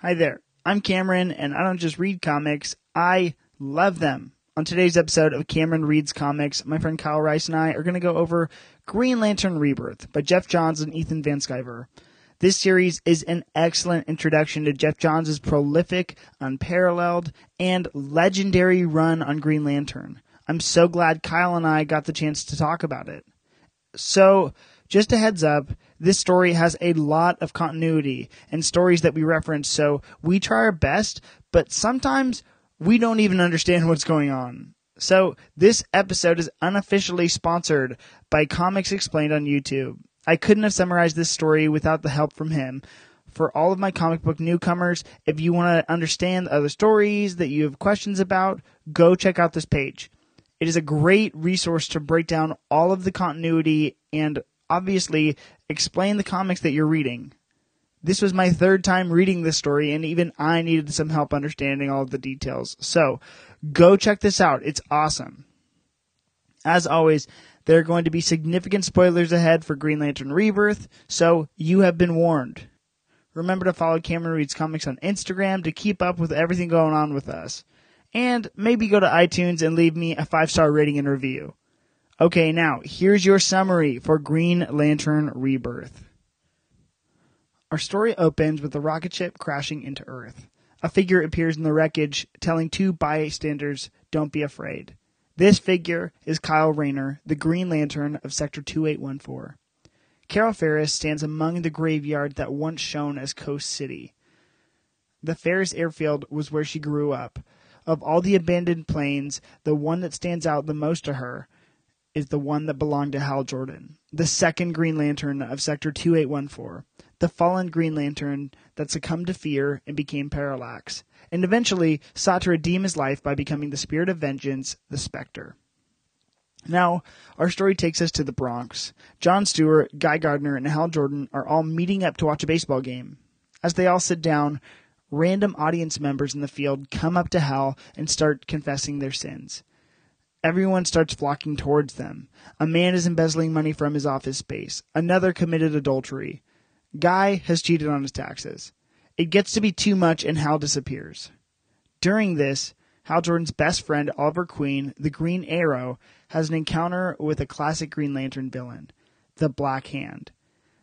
Hi there. I'm Cameron, and I don't just read comics, I love them. On today's episode of Cameron Reads Comics, my friend Kyle Rice and I are going to go over Green Lantern Rebirth by Geoff Johns and Ethan Van Sciver. This series is an excellent introduction to Geoff Johns' prolific, unparalleled, and legendary run on Green Lantern. I'm so glad Kyle and I got the chance to talk about it. So, just a heads up, this story has a lot of continuity and stories that we reference, so we try our best, but sometimes we don't even understand what's going on. So, this episode is unofficially sponsored by Comics Explained on YouTube. I couldn't have summarized this story without the help from him. For all of my comic book newcomers, if you want to understand other stories that you have questions about, go check out this page. It is a great resource to break down all of the continuity and obviously explain the comics that you're reading. This was my third time reading this story, and even I needed some help understanding all of the details. So, go check this out. It's awesome. As always, there are going to be significant spoilers ahead for Green Lantern Rebirth, so you have been warned. Remember to follow Cameron Reads Comics on Instagram to keep up with everything going on with us. And maybe go to iTunes and leave me a five star rating and review. Okay, now, here's your summary for Green Lantern Rebirth. Our story opens with the rocket ship crashing into Earth. A figure appears in the wreckage, telling two bystanders, Don't be afraid. This figure is Kyle Rayner, the Green Lantern of Sector 2814. Carol Ferris stands among the graveyard that once shone as Coast City. The Ferris airfield was where she grew up. Of all the abandoned planes, the one that stands out the most to her is the one that belonged to Hal Jordan, the second Green Lantern of Sector 2814, the fallen Green Lantern that succumbed to fear and became Parallax, and eventually sought to redeem his life by becoming the Spirit of Vengeance, the Spectre. Now, our story takes us to the Bronx. John Stewart, Guy Gardner, and Hal Jordan are all meeting up to watch a baseball game. As they all sit down, random audience members in the field come up to Hal and start confessing their sins. Everyone starts flocking towards them. A man is embezzling money from his office space. Another committed adultery. Guy has cheated on his taxes. It gets to be too much and Hal disappears. During this, Hal Jordan's best friend, Oliver Queen, the Green Arrow, has an encounter with a classic Green Lantern villain, the Black Hand.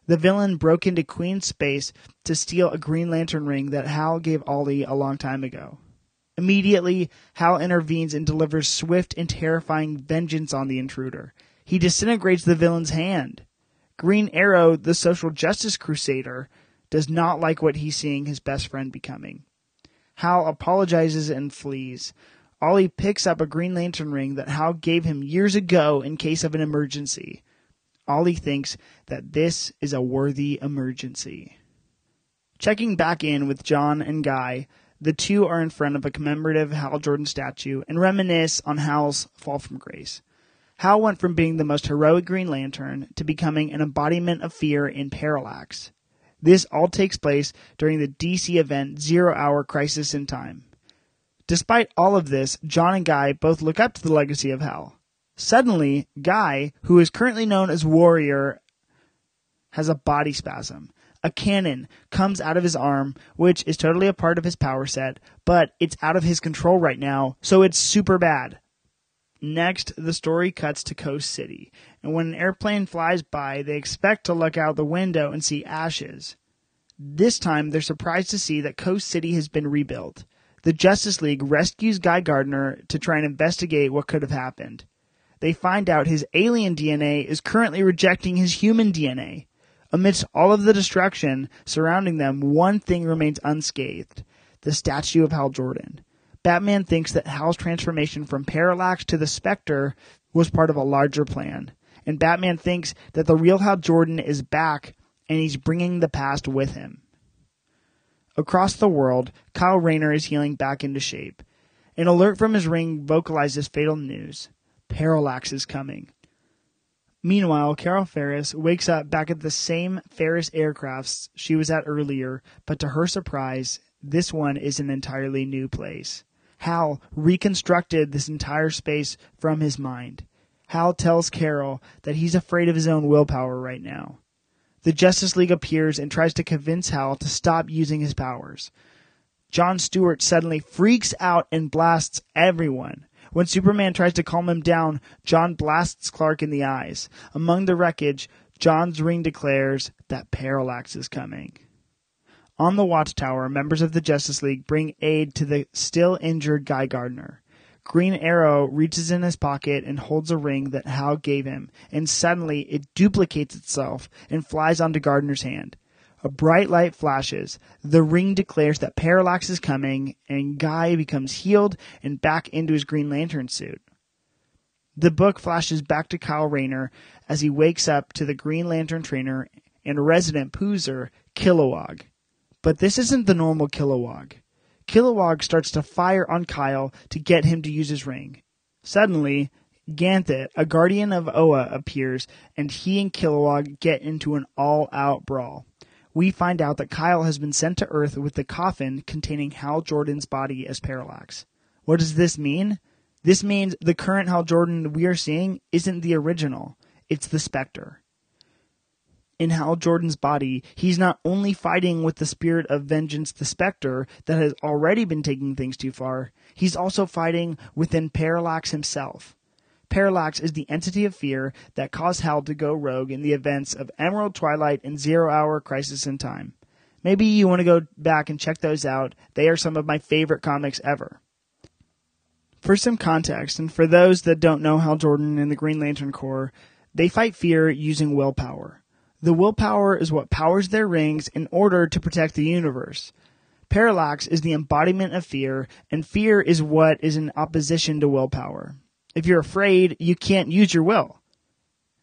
The villain broke into Queen's space to steal a Green Lantern ring that Hal gave Ollie a long time ago. Immediately, Hal intervenes and delivers swift and terrifying vengeance on the intruder. He disintegrates the villain's hand. Green Arrow, the social justice crusader, does not like what he's seeing his best friend becoming. Hal apologizes and flees. Ollie picks up a Green Lantern ring that Hal gave him years ago in case of an emergency. Ollie thinks that this is a worthy emergency. Checking back in with John and Guy, the two are in front of a commemorative Hal Jordan statue and reminisce on Hal's fall from grace. Hal went from being the most heroic Green Lantern to becoming an embodiment of fear in Parallax. This all takes place during the DC event Zero Hour Crisis in Time. Despite all of this, John and Guy both look up to the legacy of Hal. Suddenly, Guy, who is currently known as Warrior, has a body spasm. A cannon comes out of his arm, which is totally a part of his power set, but it's out of his control right now, so it's super bad. Next, the story cuts to Coast City, and when an airplane flies by, they expect to look out the window and see ashes. This time, they're surprised to see that Coast City has been rebuilt. The Justice League rescues Guy Gardner to try and investigate what could have happened. They find out his alien DNA is currently rejecting his human DNA. Amidst all of the destruction surrounding them, one thing remains unscathed the statue of Hal Jordan. Batman thinks that Hal's transformation from Parallax to the Spectre was part of a larger plan. And Batman thinks that the real Hal Jordan is back and he's bringing the past with him. Across the world, Kyle Rayner is healing back into shape. An alert from his ring vocalizes fatal news. Parallax is coming. Meanwhile, Carol Ferris wakes up back at the same Ferris aircrafts she was at earlier, but to her surprise, this one is an entirely new place. Hal reconstructed this entire space from his mind. Hal tells Carol that he's afraid of his own willpower right now. The Justice League appears and tries to convince Hal to stop using his powers. John Stewart suddenly freaks out and blasts everyone. When Superman tries to calm him down, John blasts Clark in the eyes. Among the wreckage, John's ring declares that Parallax is coming. On the watchtower, members of the Justice League bring aid to the still injured Guy Gardner. Green Arrow reaches in his pocket and holds a ring that Hal gave him, and suddenly it duplicates itself and flies onto Gardner's hand. A bright light flashes. The ring declares that Parallax is coming, and Guy becomes healed and back into his Green Lantern suit. The book flashes back to Kyle Rayner as he wakes up to the Green Lantern trainer and resident Poozer, Kilowog. But this isn't the normal Kilowog. Kilowog starts to fire on Kyle to get him to use his ring. Suddenly, Ganthet, a guardian of Oa, appears, and he and Kilowog get into an all out brawl. We find out that Kyle has been sent to Earth with the coffin containing Hal Jordan's body as Parallax. What does this mean? This means the current Hal Jordan we are seeing isn't the original, it's the Spectre in Hal Jordan's body, he's not only fighting with the spirit of vengeance, the Spectre, that has already been taking things too far, he's also fighting within Parallax himself. Parallax is the entity of fear that caused Hal to go rogue in the events of Emerald Twilight and Zero Hour Crisis in Time. Maybe you want to go back and check those out. They are some of my favorite comics ever. For some context, and for those that don't know Hal Jordan and the Green Lantern Corps, they fight fear using willpower. The willpower is what powers their rings in order to protect the universe. Parallax is the embodiment of fear, and fear is what is in opposition to willpower. If you're afraid, you can't use your will.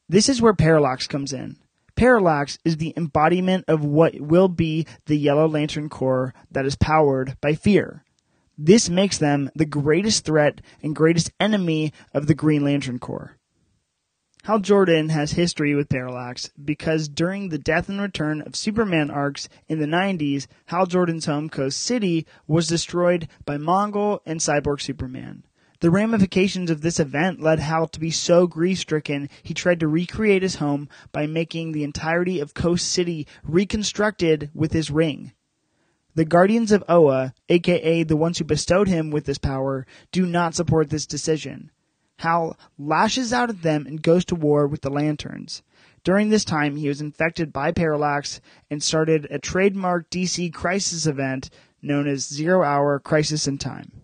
This is where Parallax comes in. Parallax is the embodiment of what will be the Yellow Lantern Corps that is powered by fear. This makes them the greatest threat and greatest enemy of the Green Lantern Corps. Hal Jordan has history with Parallax because during the death and return of Superman arcs in the 90s, Hal Jordan's home, Coast City, was destroyed by Mongul and Cyborg Superman. The ramifications of this event led Hal to be so grief stricken he tried to recreate his home by making the entirety of Coast City reconstructed with his ring. The Guardians of Oa, aka the ones who bestowed him with this power, do not support this decision. Hal lashes out at them and goes to war with the Lanterns. During this time, he was infected by Parallax and started a trademark DC crisis event known as Zero Hour Crisis in Time.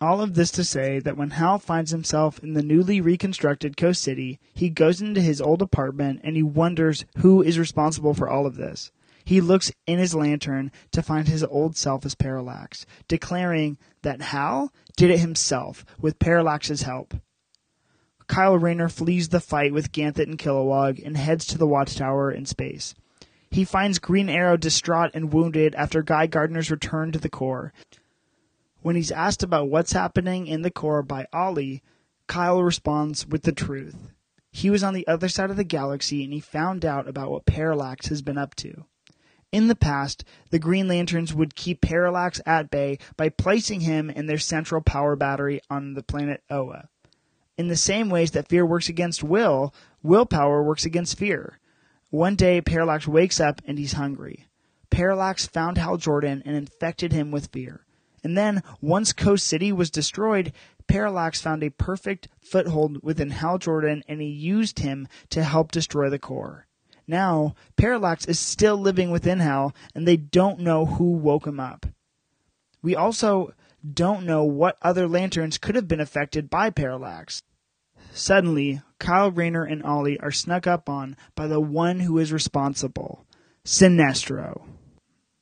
All of this to say that when Hal finds himself in the newly reconstructed Coast City, he goes into his old apartment and he wonders who is responsible for all of this. He looks in his lantern to find his old self as Parallax, declaring that Hal did it himself with Parallax's help. Kyle Rayner flees the fight with Ganthet and Kilowog and heads to the watchtower in space. He finds Green Arrow distraught and wounded after Guy Gardner's return to the Corps. When he's asked about what's happening in the Corps by Ollie, Kyle responds with the truth. He was on the other side of the galaxy and he found out about what Parallax has been up to. In the past, the Green Lanterns would keep Parallax at bay by placing him in their central power battery on the planet Oa. In the same ways that fear works against will, willpower works against fear. One day, Parallax wakes up and he's hungry. Parallax found Hal Jordan and infected him with fear. And then, once Coast City was destroyed, Parallax found a perfect foothold within Hal Jordan and he used him to help destroy the Corps. Now, Parallax is still living within Hal, and they don't know who woke him up. We also don't know what other lanterns could have been affected by Parallax. Suddenly, Kyle Rayner and Ollie are snuck up on by the one who is responsible Sinestro.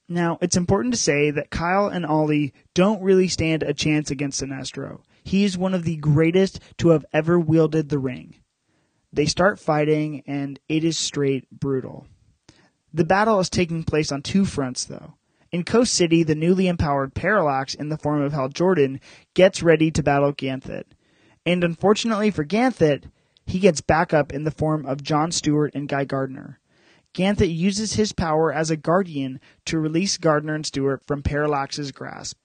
Now, it's important to say that Kyle and Ollie don't really stand a chance against Sinestro. He is one of the greatest to have ever wielded the ring. They start fighting, and it is straight brutal. The battle is taking place on two fronts, though. In Coast City, the newly empowered Parallax, in the form of Hal Jordan, gets ready to battle Ganthet. And unfortunately for Ganthet, he gets backup in the form of John Stewart and Guy Gardner. Ganthet uses his power as a guardian to release Gardner and Stewart from Parallax's grasp.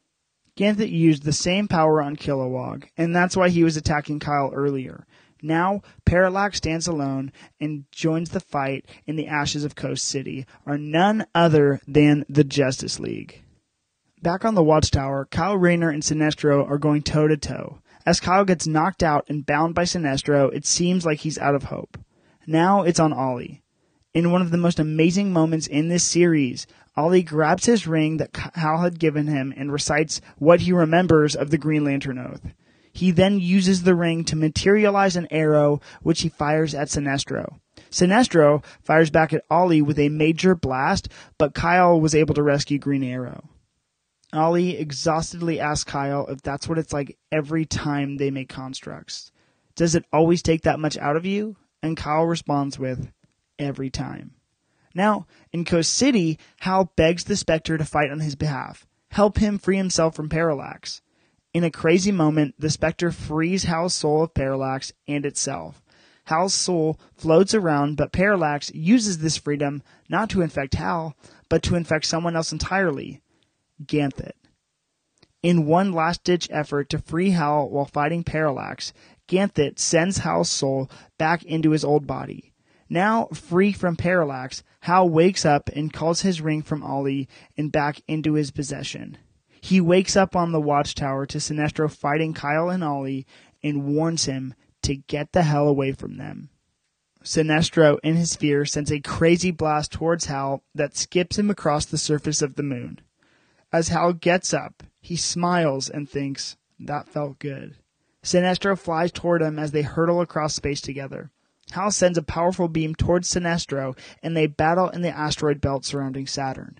Ganthet used the same power on Kilowog, and that's why he was attacking Kyle earlier. Now, Parallax stands alone and joins the fight in the ashes of Coast City, are none other than the Justice League. Back on the watchtower, Kyle Rayner and Sinestro are going toe to toe. As Kyle gets knocked out and bound by Sinestro, it seems like he's out of hope. Now it's on Ollie. In one of the most amazing moments in this series, Ollie grabs his ring that Hal had given him and recites what he remembers of the Green Lantern Oath. He then uses the ring to materialize an arrow, which he fires at Sinestro. Sinestro fires back at Ollie with a major blast, but Kyle was able to rescue Green Arrow. Ollie exhaustedly asks Kyle if that's what it's like every time they make constructs. Does it always take that much out of you? And Kyle responds with, every time. Now, in Coast City, Hal begs the Spectre to fight on his behalf, help him free himself from Parallax. In a crazy moment, the Spectre frees Hal's soul of Parallax and itself. Hal's soul floats around, but Parallax uses this freedom not to infect Hal, but to infect someone else entirely Ganthet. In one last ditch effort to free Hal while fighting Parallax, Ganthet sends Hal's soul back into his old body. Now free from Parallax, Hal wakes up and calls his ring from Ollie and back into his possession. He wakes up on the watchtower to Sinestro fighting Kyle and Ollie and warns him to get the hell away from them. Sinestro, in his fear, sends a crazy blast towards Hal that skips him across the surface of the moon. As Hal gets up, he smiles and thinks, that felt good. Sinestro flies toward him as they hurtle across space together. Hal sends a powerful beam towards Sinestro, and they battle in the asteroid belt surrounding Saturn.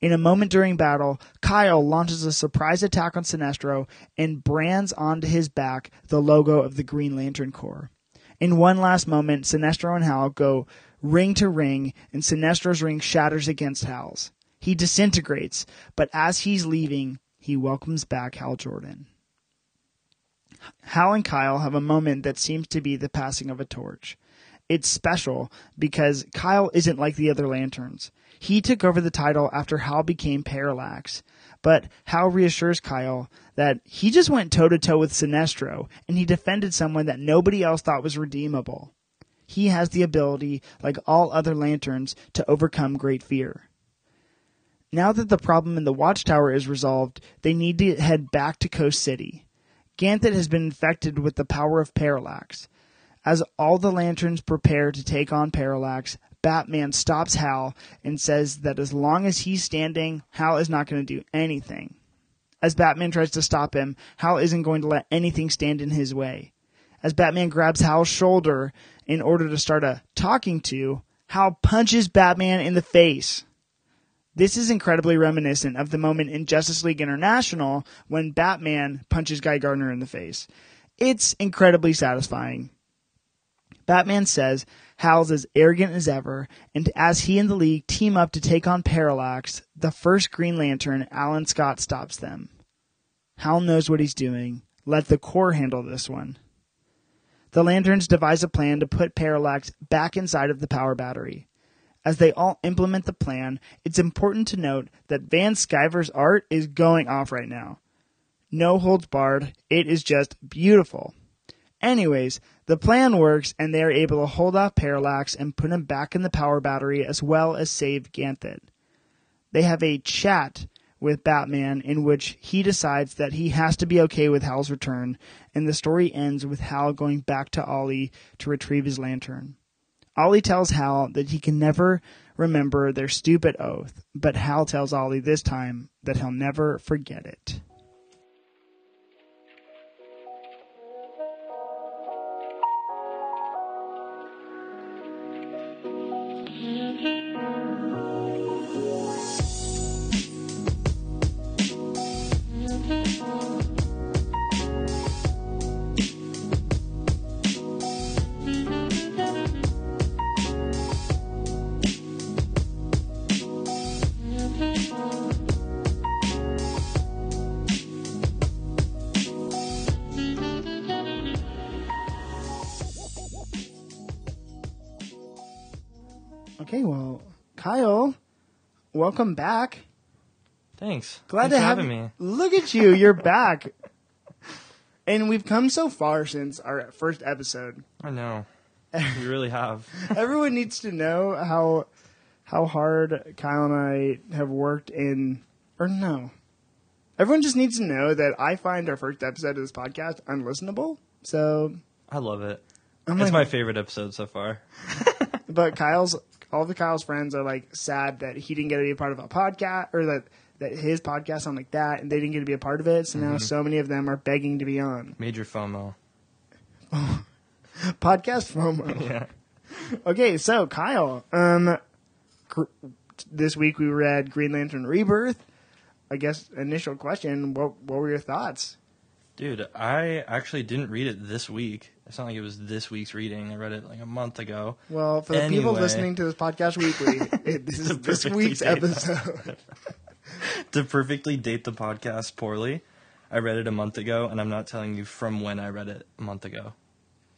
In a moment during battle, Kyle launches a surprise attack on Sinestro and brands onto his back the logo of the Green Lantern Corps. In one last moment, Sinestro and Hal go ring to ring, and Sinestro's ring shatters against Hal's. He disintegrates, but as he's leaving, he welcomes back Hal Jordan. Hal and Kyle have a moment that seems to be the passing of a torch. It's special because Kyle isn't like the other lanterns. He took over the title after Hal became Parallax. But Hal reassures Kyle that he just went toe to toe with Sinestro and he defended someone that nobody else thought was redeemable. He has the ability, like all other lanterns, to overcome great fear. Now that the problem in the watchtower is resolved, they need to head back to Coast City. Ganthet has been infected with the power of Parallax. As all the lanterns prepare to take on Parallax, Batman stops Hal and says that as long as he's standing, Hal is not going to do anything. As Batman tries to stop him, Hal isn't going to let anything stand in his way. As Batman grabs Hal's shoulder in order to start a talking to, Hal punches Batman in the face. This is incredibly reminiscent of the moment in Justice League International when Batman punches Guy Gardner in the face. It's incredibly satisfying. Batman says Hal's as arrogant as ever, and as he and the League team up to take on Parallax, the first Green Lantern, Alan Scott, stops them. Hal knows what he's doing. Let the Corps handle this one. The Lanterns devise a plan to put Parallax back inside of the power battery. As they all implement the plan, it's important to note that Van Sciver's art is going off right now. No holds barred, it is just beautiful. Anyways, the plan works and they are able to hold off Parallax and put him back in the power battery as well as save Ganthet. They have a chat with Batman in which he decides that he has to be okay with Hal's return, and the story ends with Hal going back to Ollie to retrieve his lantern. Ollie tells Hal that he can never remember their stupid oath, but Hal tells Ollie this time that he'll never forget it. Welcome back. Thanks. Glad Thanks to have you. me. Look at you, you're back. And we've come so far since our first episode. I know. we really have. Everyone needs to know how how hard Kyle and I have worked in or no. Everyone just needs to know that I find our first episode of this podcast unlistenable. So, I love it. I'm it's like, my favorite episode so far. but Kyle's all of the Kyle's friends are like sad that he didn't get to be a part of a podcast or that that his podcast sound like that and they didn't get to be a part of it. So now so many of them are begging to be on Major FOMO. podcast FOMO. Yeah. Okay, so Kyle, um, gr- this week we read Green Lantern Rebirth. I guess initial question: What what were your thoughts? Dude, I actually didn't read it this week. It's not like it was this week's reading. I read it like a month ago. Well, for the people listening to this podcast weekly, it, this is this week's episode. to perfectly date the podcast poorly, I read it a month ago, and I'm not telling you from when I read it a month ago.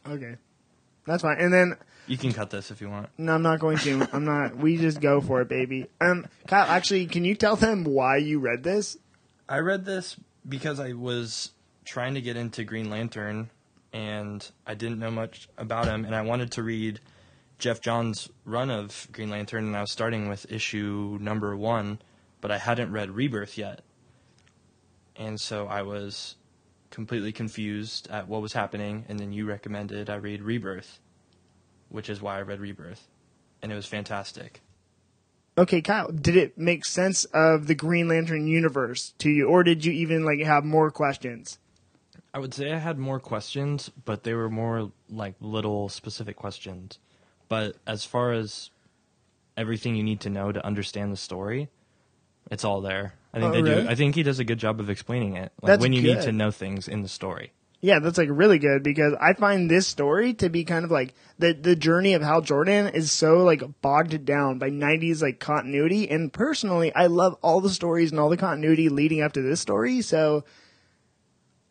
okay, that's fine. And then You can cut this if you want. no, I'm not going to. I'm not. We just go for it, baby. Um, Kyle, actually, can you tell them why you read this? I read this because I was trying to get into Green Lantern, and I didn't know much about him, and I wanted to read Geoff Johns' run of Green Lantern, and I was starting with issue number one, but I hadn't read Rebirth yet, and so I was completely confused at what was happening, and then you recommended I read Rebirth, which is why I read Rebirth, and it was fantastic. Okay, Kyle, did it make sense of the Green Lantern universe to you, or did you even like have more questions? I would say I had more questions, but they were more like little specific questions. But as far as everything you need to know to understand the story, it's all there. I think Oh, they really? do. I think he does a good job of explaining it. Like That's when you good. need to know things in the story. Yeah, that's like really good because I find this story to be kind of like the the journey of Hal Jordan is so like bogged down by 90s like continuity and personally I love all the stories and all the continuity leading up to this story so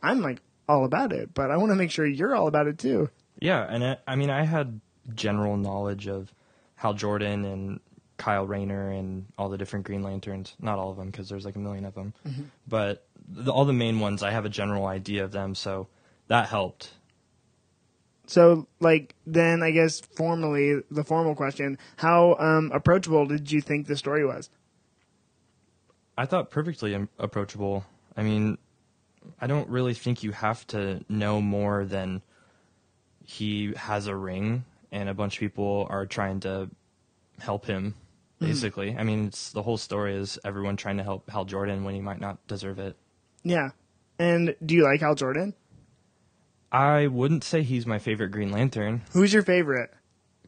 I'm like all about it but I want to make sure you're all about it too. Yeah, and I, I mean, I had general knowledge of Hal Jordan and Kyle Rayner and all the different Green Lanterns. Not all of them, because there's like a million of them. But the, all the main ones, I have a general idea of them, so that helped. So like then I guess formally the formal question how um approachable did you think the story was? I thought perfectly approachable. I mean, I don't really think you have to know more than he has a ring and a bunch of people are trying to help him. Mm-hmm. Basically, I mean, it's the whole story is everyone trying to help Hal Jordan when he might not deserve it. Yeah. And do you like Hal Jordan? I wouldn't say he's my favorite Green Lantern, Who's your favorite?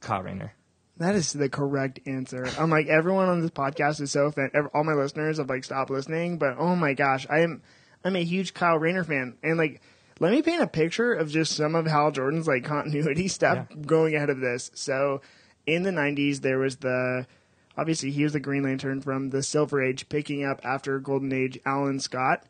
Kyle Rayner. That is the correct answer. I'm like everyone on this podcast is so offended. All my listeners have like stopped listening, but oh my gosh, I am I'm a huge Kyle Rayner fan, and like let me paint a picture of just some of Hal Jordan's like continuity stuff Yeah. going ahead of this. So in the 90s, there was the obviously he was the Green Lantern from the Silver Age, picking up after Golden Age Alan Scott.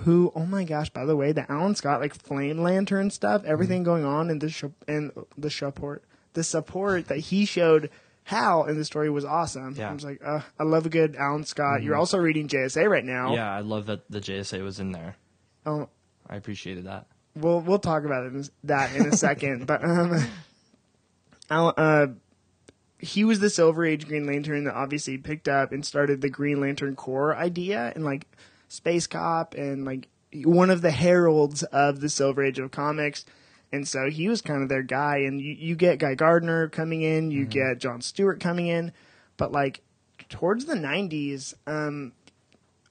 Who? Oh my gosh! By the way, the Alan Scott like flame lantern stuff, everything mm-hmm. going on in the sh- and the support, the support that he showed Hal in the story was awesome. Yeah. I was like, uh, I love a good Alan Scott. You're also reading JSA right now. Yeah, I love that the JSA was in there. Oh, I appreciated that. we'll we'll talk about it that in a second. but um, Al, uh, he was the Silver Age Green Lantern that obviously picked up and started the Green Lantern Corps idea and like Space Cop and like one of the heralds of the Silver Age of comics. And so he was kind of their guy. And you, you get Guy Gardner coming in, you get John Stewart coming in, but like towards the '90s, um,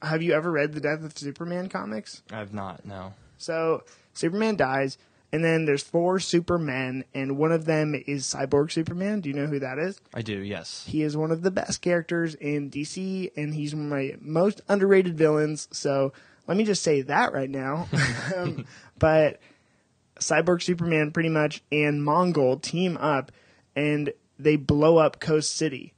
have you ever read the Death of Superman comics? I have not, no. So Superman dies, and then there's four Supermen, and one of them is Cyborg Superman. Do you know who that is? I do, yes. He is one of the best characters in DC, and he's one of my most underrated villains. So let me just say that right now. um, but Cyborg Superman pretty much and Mongul team up, and they blow up Coast City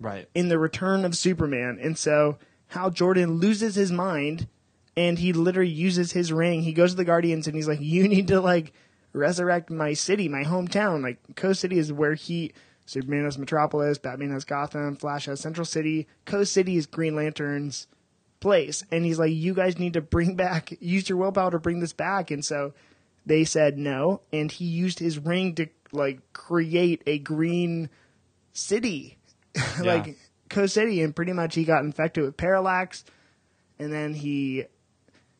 Right. in the return of Superman. And so Hal Jordan loses his mind and he literally uses his ring. He goes to the Guardians and he's like, You need to like resurrect my city, my hometown. Like Coast City is where he Superman has Metropolis, Batman has Gotham, Flash has Central City. Coast City is Green Lantern's place. And he's like, You guys need to bring back use your willpower to bring this back. And so they said no, and he used his ring to like create a green city. like Coast City, and pretty much he got infected with parallax, and then he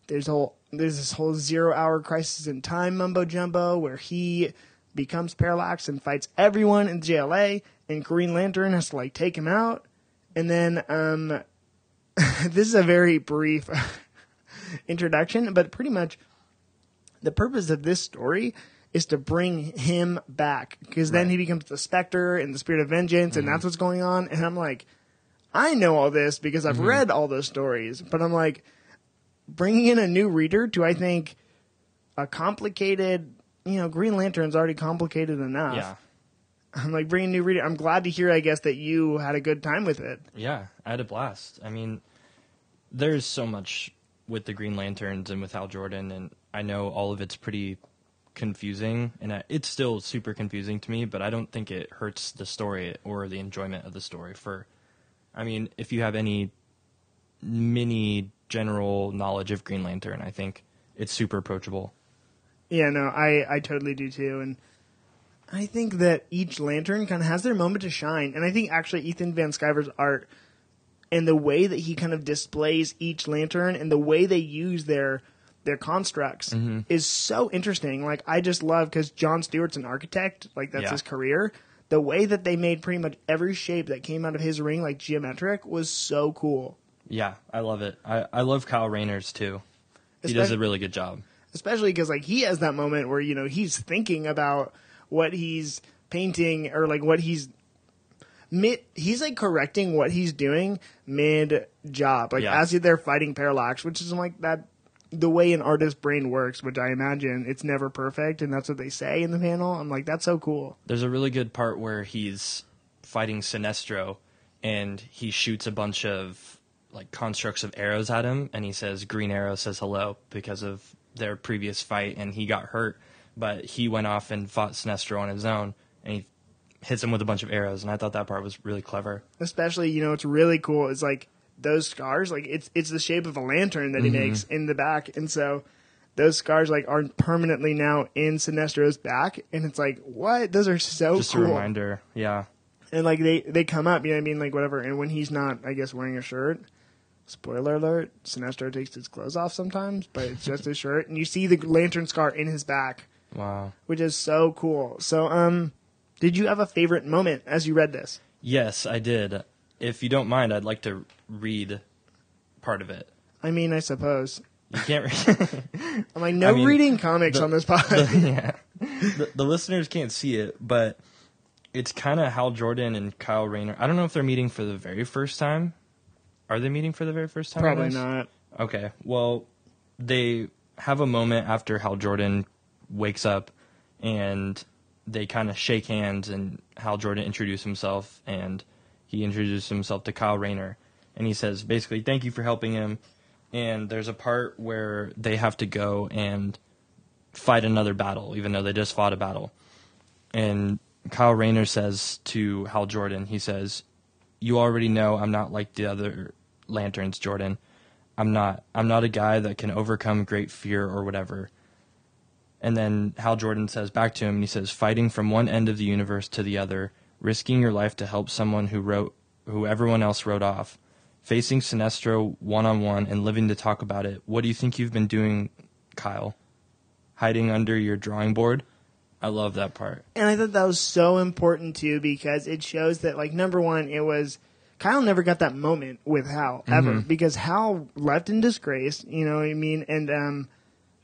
there's whole there's this whole zero hour crisis in time mumbo jumbo where he becomes Parallax and fights everyone in JLA, and Green Lantern has to like take him out. And then um, this is a very brief introduction, but pretty much the purpose of this story is to bring him back because then Right. he becomes the Spectre and the Spirit of Vengeance, and mm-hmm. that's what's going on. And I'm like, I know all this because I've mm-hmm. read all those stories, but I'm like, bringing in a new reader to I think a complicated, you know, Green Lantern's already complicated enough. Yeah. I'm like bringing a new reader. I'm glad to hear, I guess, that you had a good time with it. Yeah, I had a blast. I mean, there's so much with the Green Lanterns and with Hal Jordan, and I know all of it's pretty confusing, and I- it's still super confusing to me. But I don't think it hurts the story or the enjoyment of the story. For, I mean, if you have any mini general knowledge of Green Lantern, I think it's super approachable. Yeah, no, I, I totally do too. And I think that each lantern kind of has their moment to shine. And I think actually Ethan Van Sciver's art and the way that he kind of displays each lantern and the way they use their their constructs mm-hmm. is so interesting. Like I just love because John Stewart's an architect, like that's Yeah. his career. The way that they made pretty much every shape that came out of his ring like geometric was so cool. Yeah, I love it. I, I love Kyle Rayner's too. He does a really good job. especially because like he has that moment where you know he's thinking about what he's painting or like what he's mid he's like correcting what he's doing mid job like Yeah. as they're fighting parallax which is like that the way an artist's brain works which i imagine it's never perfect and that's what they say in the panel i'm like that's so cool There's a really good part where he's fighting Sinestro and he shoots a bunch of like constructs of arrows at him and he says green arrow says hello because of their previous fight and he got hurt but he went off and fought Sinestro on his own and he hits him with a bunch of arrows and I thought that part was really clever. especially you know it's really cool It's like those scars like it's it's the shape of a lantern that he Mm-hmm. makes in the back and so those scars like are permanently now in Sinestro's back and it's like what those are so Just cool a reminder. Yeah. and like they they come up you know what I mean like whatever and when he's not I guess wearing a shirt spoiler alert Sinestro takes his clothes off sometimes but it's just his shirt and you see the lantern scar in his back Wow. which is so cool so um did you have a favorite moment as you read this Yes, I did. If you don't mind, I'd like to read part of it. I mean I suppose You can't read I'm like no I mean, reading comics the- on this pod. yeah. The, the listeners can't see it, but it's kind of Hal Jordan and Kyle Rayner. I don't know if they're meeting for the very first time. Are they meeting for the very first time? Probably not. Okay. Well, they have a moment after Hal Jordan wakes up and they kind of shake hands and Hal Jordan introduces himself and he introduces himself to Kyle Rayner and he says basically thank you for helping him and there's a part where they have to go and fight another battle even though they just fought a battle and Kyle Rayner says to Hal Jordan he says you already know I'm not like the other lanterns Jordan I'm not. I'm not a guy that can overcome great fear or whatever. And then Hal Jordan says back to him, and he says, fighting from one end of the universe to the other, risking your life to help someone who wrote, who everyone else wrote off, facing Sinestro one on one and living to talk about it. What do you think you've been doing, Kyle? Hiding under your drawing board? I love that part. And I thought that was so important too because it shows that like number one, it was Kyle never got that moment with Hal ever because Hal left in disgrace, you know what I mean? And um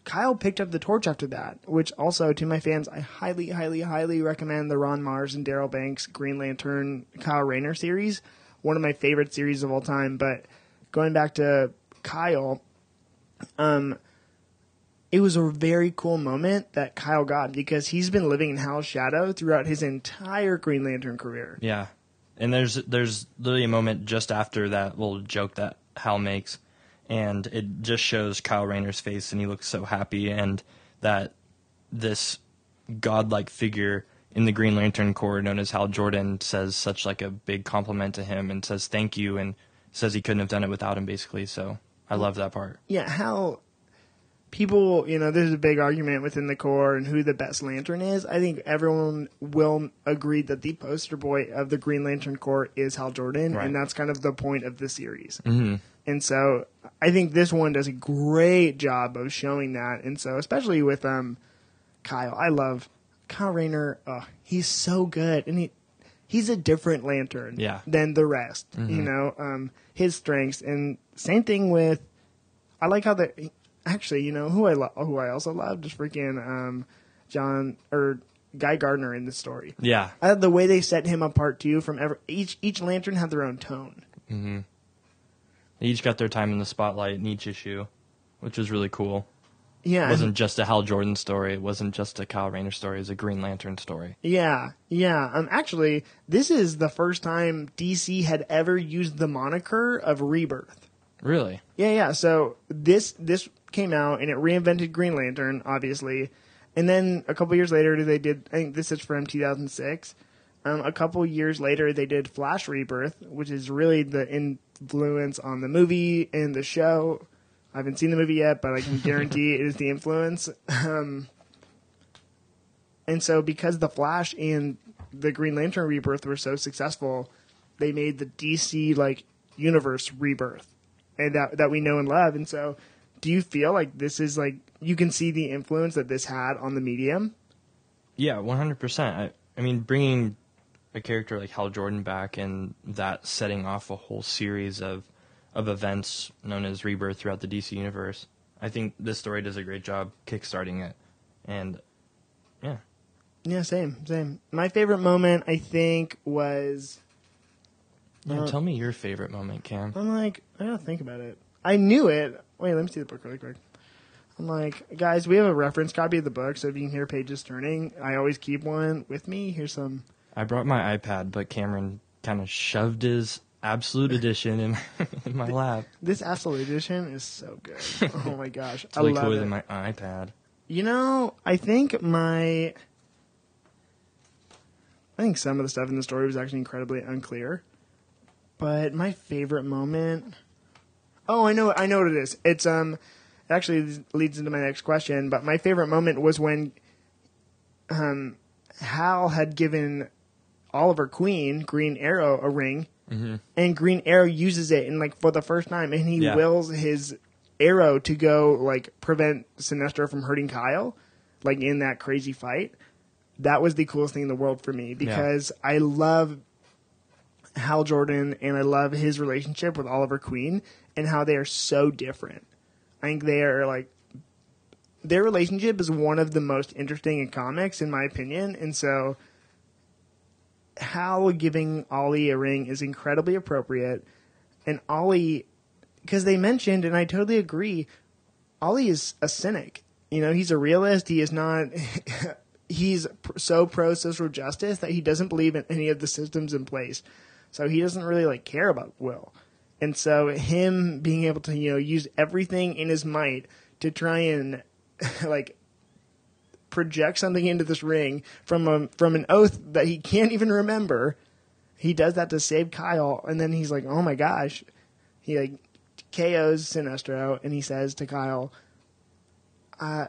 Kyle picked up the torch after that, which also to my fans, I highly, highly, highly recommend the Ron Marz and Darryl Banks Green Lantern Kyle Rayner series. One of my favorite series of all time. But going back to Kyle, um, it was a very cool moment that Kyle got because he's been living in Hal's shadow throughout his entire Green Lantern career. Yeah, and there's there's literally a moment just after that little joke that Hal makes, and it just shows Kyle Rayner's face, and he looks so happy, and that this godlike figure in the Green Lantern Corps, known as Hal Jordan, says such like a big compliment to him, and says thank you, and says he couldn't have done it without him, basically. So I love that part. Yeah, how people, you know, there's a big argument within the Corps and who the best Lantern is. I think everyone will agree that the poster boy of the Green Lantern Corps is Hal Jordan, Right. and that's kind of the point of the series. hmm And so I think this one does a great job of showing that. And so especially with um Kyle, I love Kyle Rayner. Oh, he's so good, and he he's a different Lantern Yeah. than the rest. You know, um, his strengths, and same thing with. I like how the actually, you know, who I lo- who I also loved is freaking um, John or Guy Gardner in this story. Yeah. Uh, the way they set him apart too from every, each each lantern had their own tone. They each got their time in the spotlight in each issue, which was really cool. Yeah, It wasn't just a Hal Jordan story. It wasn't just a Kyle Rayner story. It was a Green Lantern story. Yeah, yeah. Um, actually, this is the first time DC had ever used the moniker of Rebirth. Really? Yeah, yeah. So this this came out and it reinvented Green Lantern, obviously, and then a couple years later they did. I think this is from 2006. Um, a couple years later they did Flash Rebirth, which is really the influence on the movie and the show. I haven't seen the movie yet, but I can guarantee it is the influence. Um, and so because the Flash and the Green Lantern Rebirth were so successful, they made the DC like universe Rebirth, and that that we know and love. And so, do you feel like this is like you can see the influence that this had on the medium? Yeah, one hundred percent. I I mean, bringing a character like Hal Jordan back and that setting off a whole series of of events known as Rebirth throughout the DC universe. I think this story does a great job kickstarting it, and yeah, Yeah, same, same. My favorite moment, I think, was yeah. Uh, tell me your favorite moment, Cam. I'm like, I gotta think about it. I knew it. Wait, let me see the book really quick. I'm like, guys, we have a reference copy of the book, so if you can hear pages turning, I always keep one with me. Here's some. I brought my iPad, but Cameron kind of shoved his Absolute Edition in, in my lap. This Absolute Edition is so good. oh my gosh, It's I way love cooler it. than my iPad. You know, I think my. I think some of the stuff in the story was actually incredibly unclear. But my favorite moment. Oh, I know, I know what it is. It's um, it actually leads into my next question. But my favorite moment was when, um, Hal had given Oliver Queen Green Arrow a ring, Mm-hmm. and Green Arrow uses it, and like for the first time, and he Yeah. wills his arrow to go like prevent Sinestro from hurting Kyle, like in that crazy fight. That was the coolest thing in the world for me because I love Hal Jordan and I love his relationship with Oliver Queen and how they are so different. I think they are like their relationship is one of the most interesting in comics, in my opinion, and so Hal giving Ollie a ring is incredibly appropriate, and Ollie, because they mentioned, and I totally agree, Ollie is a cynic. You know, he's a realist. He is not. he's so pro social justice that he doesn't believe in any of the systems in place. So he doesn't really like care about Will. And so him being able to, you know, use everything in his might to try and like project something into this ring from a from an oath that he can't even remember. He does that to save Kyle, and then he's like, "Oh my gosh!" He like KO's Sinestro, and he says to Kyle, "I,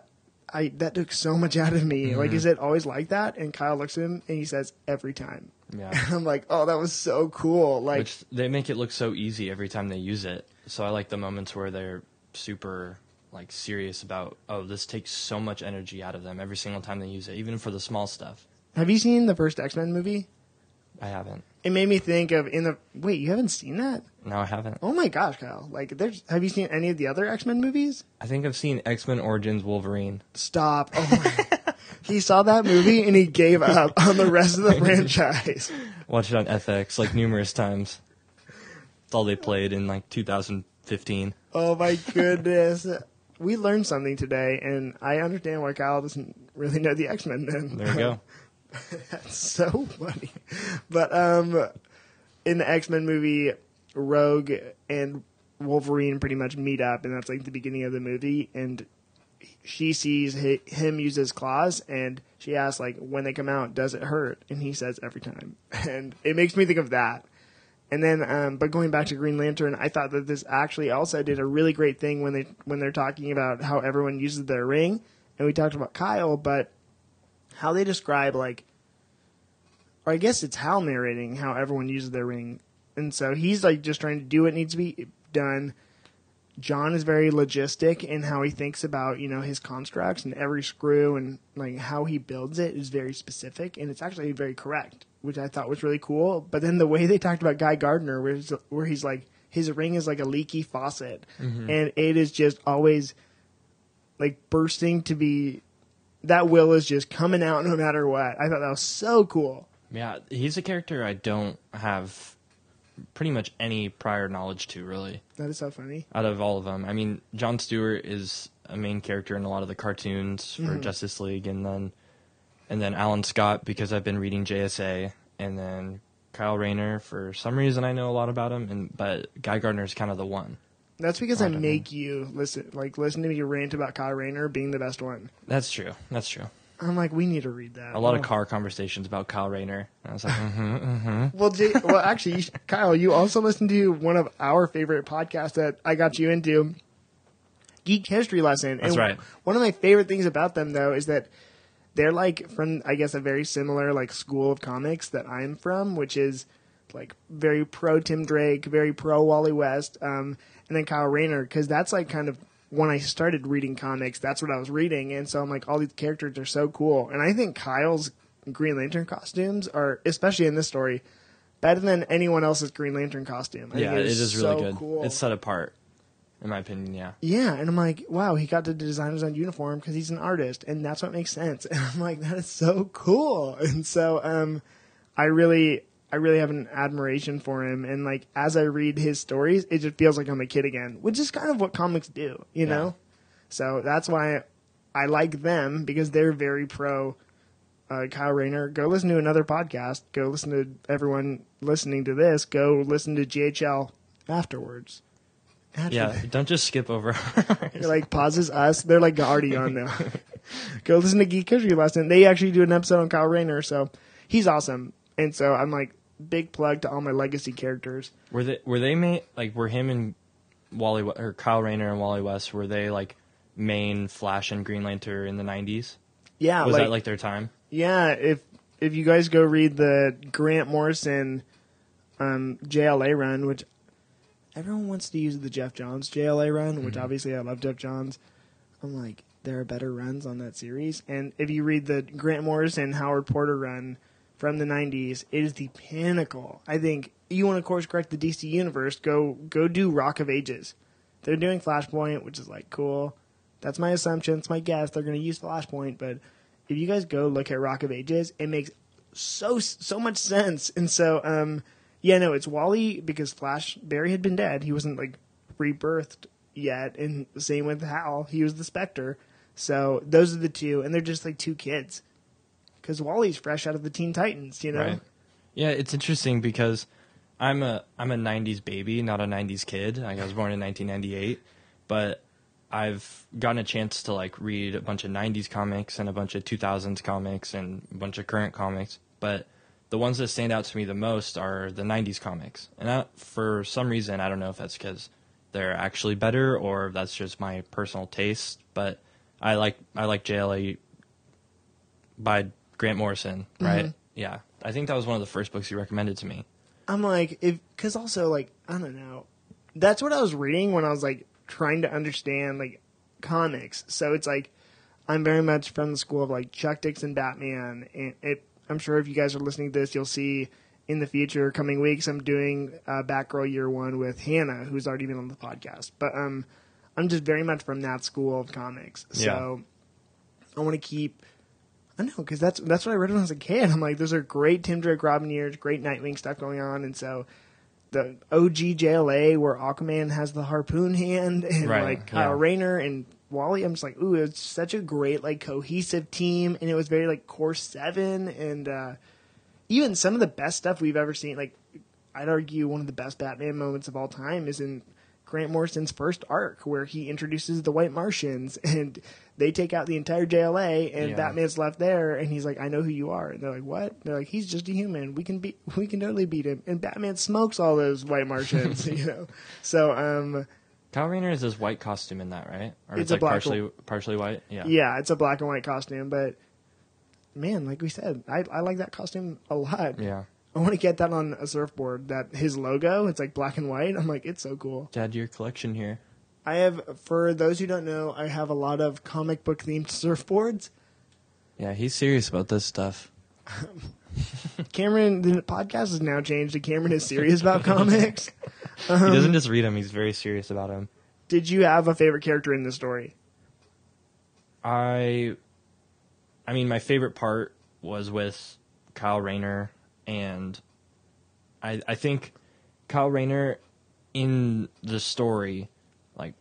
I that took so much out of me. Like, mm-hmm. is it always like that?" And Kyle looks at him, and he says, "Every time." Yeah. And I'm like, "Oh, that was so cool!" Like, Which they make it look so easy every time they use it. So I like the moments where they're super like serious about oh this takes so much energy out of them every single time they use it, even for the small stuff. have you seen the first X Men movie? I haven't. It made me think of in the wait. You haven't seen that? No, I haven't. Oh my gosh, Kyle! Like, there's have you seen any of the other X Men movies? I think I've seen X Men Origins Wolverine. Stop! Oh my. he saw that movie and he gave up on the rest of the franchise. Watched it on FX like numerous times. It's all they played in like 2015. Oh my goodness. We learned something today, and I understand why Kyle doesn't really know the X Men then. There we go. That's so funny. But um, in the X Men movie, Rogue and Wolverine pretty much meet up, and that's like the beginning of the movie. And she sees hi- him use his claws, and she asks like, "When they come out, does it hurt?" And he says, "Every time." And it makes me think of that. And then, um, but going back to Green Lantern, I thought that this actually also did a really great thing when they when they're talking about how everyone uses their ring, and we talked about Kyle, but how they describe like, or I guess it's Hal narrating how everyone uses their ring, and so he's like just trying to do what needs to be done. John is very logistic in how he thinks about you know his constructs and every screw and like how he builds it is very specific and it's actually very correct, which I thought was really cool. But then the way they talked about Guy Gardner, where he's, where he's like his ring is like a leaky faucet, and it is just always like bursting to be. That will is just coming out no matter what. I thought that was so cool. Yeah, he's a character I don't have pretty much any prior knowledge to, really, That is so funny. out of all of them. I mean, John Stewart is a main character in a lot of the cartoons for Mm-hmm. Justice League, and then and then Alan Scott because I've been reading JSA, and then Kyle Rayner for some reason I know a lot about him, and but Guy Gardner is kind of the one. That's because I I make you listen, like listen to me rant about Kyle Rayner being the best one. That's true. That's true. I'm like, we need to read that. A lot Oh. of car conversations about Kyle Rayner. And I was like, mm-hmm, mm-hmm. Well, Jay, well, actually, you Kyle, you also listened to one of our favorite podcasts that I got you into, Geek History Lesson. That's and right. One of my favorite things about them, though, is that they're like from, I guess, a very similar like school of comics that I'm from, which is like very pro Tim Drake, very pro Wally West, um, and then Kyle Rayner, because that's like kind of when I started reading comics, that's what I was reading, and so I'm like, all these characters are so cool, and I think Kyle's Green Lantern costumes are, especially in this story, better than anyone else's Green Lantern costume. I yeah, think it is really so good. Cool. It's set apart, in my opinion. Yeah. Yeah, and I'm like, wow, he got to design his own uniform because he's an artist, and that's what makes sense. And I'm like, that is so cool. And so, um, I really, I really have an admiration for him. And like, as I read his stories, it just feels like I'm a kid again, which is kind of what comics do, you Yeah. know. So that's why I like them because they're very pro. Uh, Kyle Rayner, go listen to another podcast. Go listen to everyone listening to this. Go listen to GHL afterwards. Yeah, don't just skip over. it like pauses us. They're like already on now. Go listen to Geek History Lesson. They actually do an episode on Kyle Rayner, so he's awesome. And so I'm like big plug to all my legacy characters. were they were they made like were him and Wally or Kyle Rayner and Wally West were they like main Flash and Green Lantern in the nineties? Yeah, Was like, that like their time? yeah. If if you guys go read the Grant Morrison um, JLA run, which everyone wants to use the Geoff Johns JLA run, which obviously I love Geoff Johns. I'm like, there are better runs on that series. And if you read the Grant Morrison Howard Porter run from the 90s, it is the pinnacle. I think you want to course correct the DC universe, go go do Rock of Ages. They're doing Flashpoint, which is like cool. That's my assumption. It's my guess. They're going to use Flashpoint, but if you guys go look at Rock of Ages, it makes so so much sense. And so, um, yeah, no, it's Wally because Flash Barry had been dead. He wasn't like rebirthed yet, and same with Hal. He was the Spectre. So those are the two, and they're just like two kids. Because Wally's fresh out of the Teen Titans, you know. Right. Yeah, it's interesting because I'm a I'm a '90s baby, not a '90s kid. Like, I was born in 1998, but I've gotten a chance to like read a bunch of '90s comics and a bunch of 2000s comics and a bunch of current comics. But the ones that stand out to me the most are the '90s comics, and I, for some reason I don't know if that's because they're actually better or if that's just my personal taste. But I like I like JLA by Grant Morrison, mm-hmm. right? Yeah, I think that was one of the first books you recommended to me. I'm like, if because also like I don't know, that's what I was reading when I was like trying to understand like comics. So it's like I'm very much from the school of like Chuck Dixon Batman, and it, I'm sure if you guys are listening to this, you'll see in the future coming weeks I'm doing uh, Batgirl Year One with Hannah, who's already been on the podcast. But um, I'm just very much from that school of comics. So I want to keep. I know because that's that's what I read when I was a kid. I'm like, those are great Tim Drake Robin years, great Nightwing stuff going on, and so the OG JLA where Aquaman has the harpoon hand and Right, like Kyle yeah. Rayner and Wally. I'm just like, ooh, it's such a great like cohesive team, and it was very like core seven, and uh, even some of the best stuff we've ever seen. Like, I'd argue one of the best Batman moments of all time is in Grant Morrison's first arc where he introduces the White Martians and they take out the entire JLA and Yeah. Batman's left there and he's like, I know who you are. And they're like, What? They're like, He's just a human. We can beat we can totally beat him. And Batman smokes all those White Martians, you know. So um Kyle Rayner is his white costume in that, right? Or It's it's, like partially partially white. Yeah. yeah, it's a black and white costume, but man, like we said, I, I like that costume a lot. Yeah. I want to get that on a surfboard. That his logo, it's like black and white. I'm like, it's so cool. Dad, your collection here. I have, for those who don't know, I have a lot of comic book themed surfboards. Yeah, he's serious about this stuff. Cameron, the podcast has now changed to Cameron is serious about comics. he doesn't um, just read them; he's very serious about them. Did you have a favorite character in the story? I, I mean, my favorite part was with Kyle Rayner, and I I think Kyle Rayner in the story, like,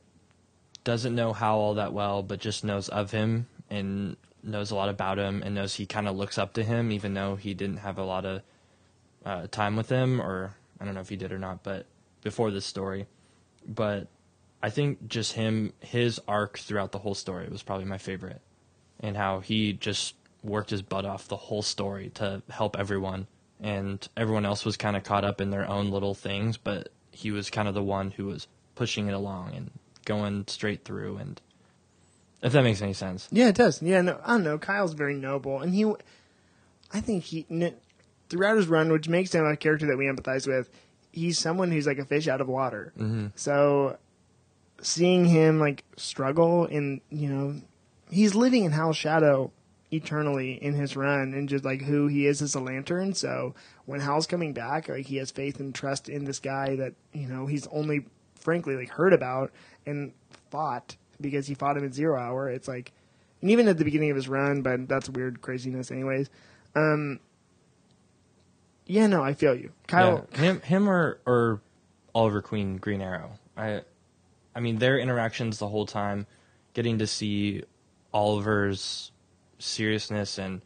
doesn't know how all that well, but just knows of him and knows a lot about him, and knows he kind of looks up to him, even though he didn't have a lot of uh, time with him, or I don't know if he did or not, but before this story, but I think just him, his arc throughout the whole story was probably my favorite, and how he just worked his butt off the whole story to help everyone, and everyone else was kind of caught up in their own little things, but he was kind of the one who was pushing it along and going straight through, and if that makes any sense. Yeah, it does. Yeah, no, I don't know. Kyle's very noble, and he, I think he, throughout his run, which makes him a character that we empathize with, he's someone who's like a fish out of water. Mm-hmm. So, seeing him like struggle and you know, he's living in Hal's shadow eternally in his run, and just like who he is as a lantern. So when Hal's coming back, like he has faith and trust in this guy that you know he's only, frankly, like heard about and fought because he fought him in Zero Hour. It's like, and even at the beginning of his run, but that's weird craziness, anyways. Um, yeah, no, I feel you, Kyle. Yeah, him, him, or or Oliver Queen, Green Arrow. I, I mean, their interactions the whole time, getting to see Oliver's seriousness and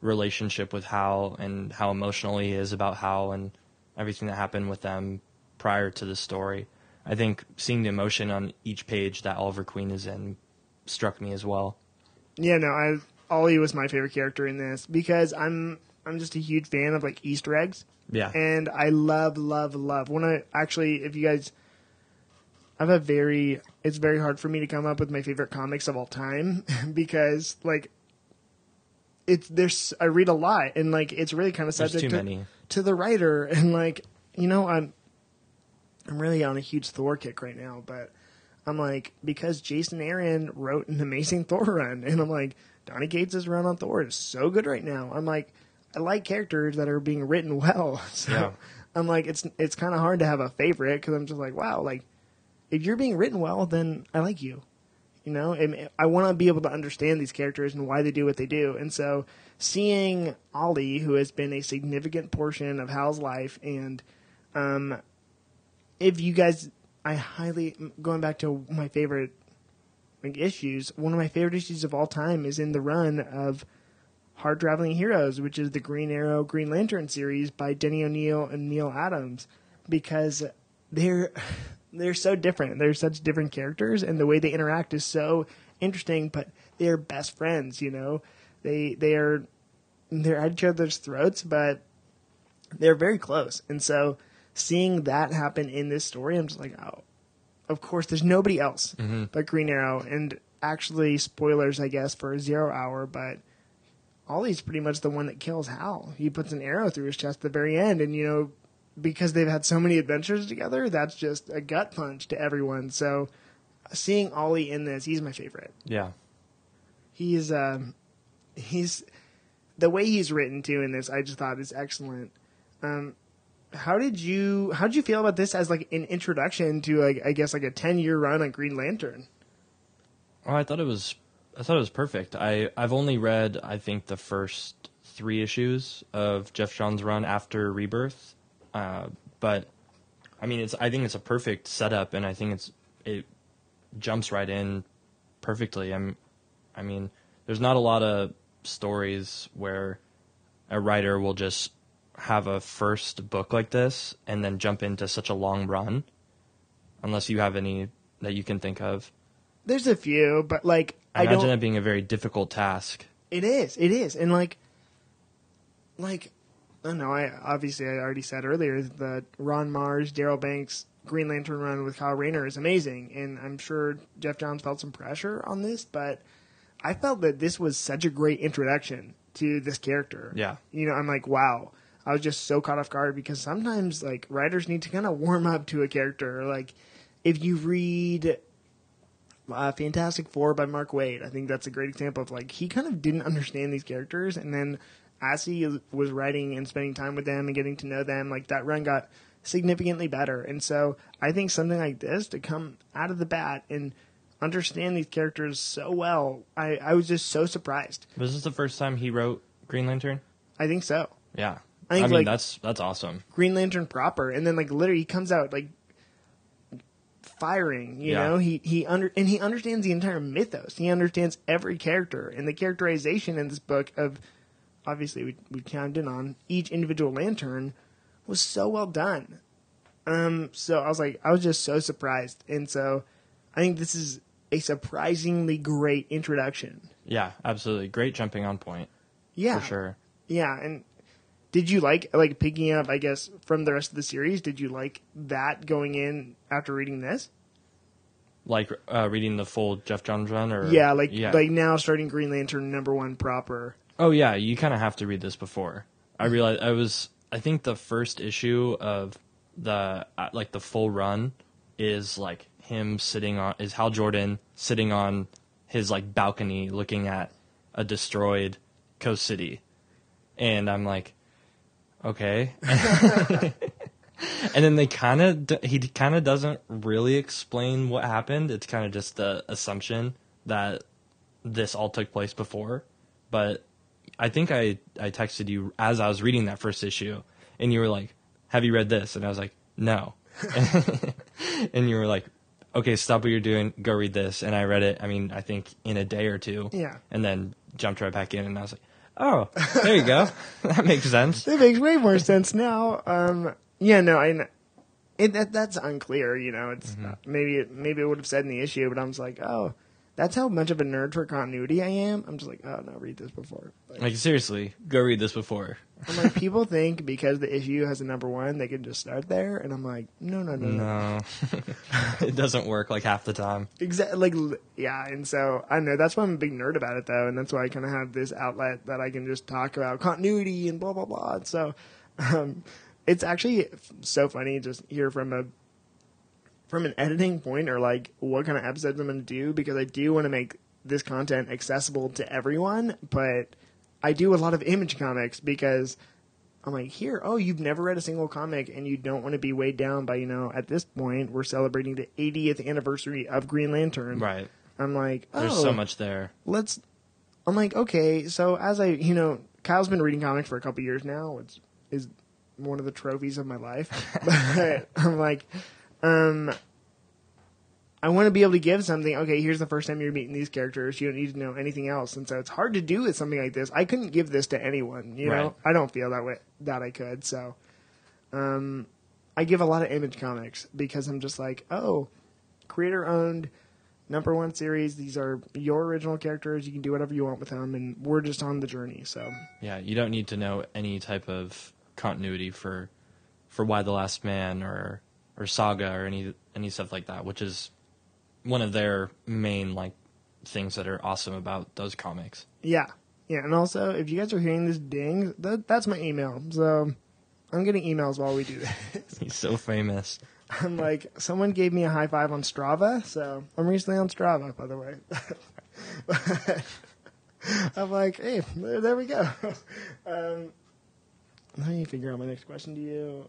relationship with Hal, and how emotional he is about Hal, and everything that happened with them prior to the story. I think seeing the emotion on each page that Oliver Queen is in struck me as well. Yeah, no, I Ollie was my favorite character in this because I'm I'm just a huge fan of like Easter eggs, Yeah, and I love love love. When I actually, if you guys, I have a very it's very hard for me to come up with my favorite comics of all time because like it's there's I read a lot and like it's really kind of subject to, many. to the writer and like you know I'm I'm really on a huge Thor kick right now, but I'm like because Jason Aaron wrote an amazing Thor run, and I'm like Donny Cates' run on Thor is so good right now. I'm like I like characters that are being written well, so Yeah. I'm like it's it's kind of hard to have a favorite because I'm just like wow like if you're being written well then I like you. You know, and I want to be able to understand these characters and why they do what they do. And so, seeing Ollie, who has been a significant portion of Hal's life, and um, if you guys, I highly going back to my favorite like, issues. One of my favorite issues of all time is in the run of Hard Traveling Heroes, which is the Green Arrow Green Lantern series by Denny O'Neil and Neal Adams, because they're they're so different. They're such different characters, and the way they interact is so interesting. But they're best friends, you know. They they are they're at each other's throats, but they're very close. And so seeing that happen in this story, I'm just like, oh, of course, there's nobody else but Green Arrow. And actually, spoilers, I guess, for Zero Hour, but Ollie's pretty much the one that kills Hal. He puts an arrow through his chest at the very end, and you know, because they've had so many adventures together, that's just a gut punch to everyone. So, seeing Ollie in this, he's my favorite. Yeah, He's um, he's the way he's written too in this. I just thought is excellent. Um, how did you how did you feel about this as like an introduction to like I guess like a ten year run on Green Lantern? Oh, I thought it was I thought it was perfect. I I've only read I think the first three issues of Geoff Johns' run after Rebirth, uh, but I mean it's I think it's a perfect setup, and I think it's it jumps right in perfectly. I'm I mean there's not a lot of stories where a writer will just have a first book like this and then jump into such a long run. unless you have any that you can think of. There's a few, but like I I imagine it being a very difficult task. It is. It is. And like, like, I don't know. I obviously I already said earlier that Ron Marz, Darryl Banks, Green Lantern run with Kyle Rayner is amazing, and I'm sure Geoff Johns felt some pressure on this, but I felt that this was such a great introduction to this character. Yeah. You know, I'm like, wow. I was just so caught off guard because sometimes like writers need to kind of warm up to a character. Like, if you read uh, Fantastic Four by Mark Waid. I think that's a great example of like he kind of didn't understand these characters, and then as he was writing and spending time with them and getting to know them, like that run got significantly better. And so I think something like this to come out of the bat and understand these characters so well, I, I was just so surprised. Was this the first time he wrote Green Lantern? I think so. Yeah. I I, think, mean like- that's that's awesome. Green Lantern proper, and then like literally he comes out like firing. You Yeah. know, he he under and he understands the entire mythos. He understands every character and the characterization in this book of obviously we we chimed in on each individual lantern was so well done. Um, so I was like, I was just so surprised, and so I think this is a surprisingly great introduction. Yeah, absolutely. Great jumping on point Yeah, for sure. Yeah, and did you like like picking up? I guess from the rest of the series, did you like that going in after reading this? Like uh, reading the full Geoff Johns run, or Yeah, like yeah. like now starting Green Lantern number one proper. Oh yeah, you kind of have to read this before. I realized I was. I think the first issue of the uh, like the full run is like him sitting on is Hal Jordan sitting on his like balcony looking at a destroyed Coast City, and I'm like, okay. and then they kind of he kind of doesn't really explain what happened. It's kind of just the assumption that this all took place before, but I think I, I texted you as I was reading that first issue, and you were like, "Have you read this?" And I was like, "No," and you were like, "Okay, stop what you're doing, go read this." And I read it. I mean, I think in a day or two, Yeah. and then jumped right back in, and I was like, "Oh, there you go, that makes sense." It makes way more sense now. Um, yeah, no, I. It, that, that's unclear, you know. It's Mm-hmm. uh, maybe it, maybe it would have said in the issue, but I was like, oh, that's how much of a nerd for continuity I am. I'm just like, oh no, read this before. Like, Like seriously, go read this before. I'm like, people think because the issue has a number one, they can just start there, and I'm like, no, no, no, no. No, it doesn't work like half the time. Exactly. Like, yeah. And so I don't know. That's why I'm a big nerd about it, though, and that's why I kind of have this outlet that I can just talk about continuity and blah blah blah. And so, um, it's actually so funny just hear from a from an editing point or like what kind of episodes I'm going to do because I do want to make this content accessible to everyone, but I do a lot of image comics because. I'm like, here, oh, you've never read a single comic and you don't want to be weighed down by, you know, at this point, we're celebrating the 80th anniversary of Green Lantern. Right. I'm like, oh, There's so oh, much there. let's. I'm like, okay, so as I, you know, Kyle's been reading comics for a couple years now, which is one of the trophies of my life. but I'm like, um, I want to be able to give something. Okay, here's the first time you're meeting these characters. You don't need to know anything else, and so it's hard to do with something like this. I couldn't give this to anyone. You know, Right. I don't feel that way that I could. So, um, I give a lot of image comics because I'm just like, oh, creator owned number one series. These are your original characters. You can do whatever you want with them, and we're just on the journey. So Yeah, you don't need to know any type of continuity for for Y: The Last Man or or Saga or any any stuff like that, which is one of their main like things that are awesome about those comics. yeah, yeah. And also, if you guys are hearing this ding, that, that's my email. So I'm getting emails while we do this. He's so famous. I'm like, someone gave me a high five on Strava, so I'm recently on Strava, by the way. But I'm like, hey, there, there we go. Um, let me figure out my next question to you.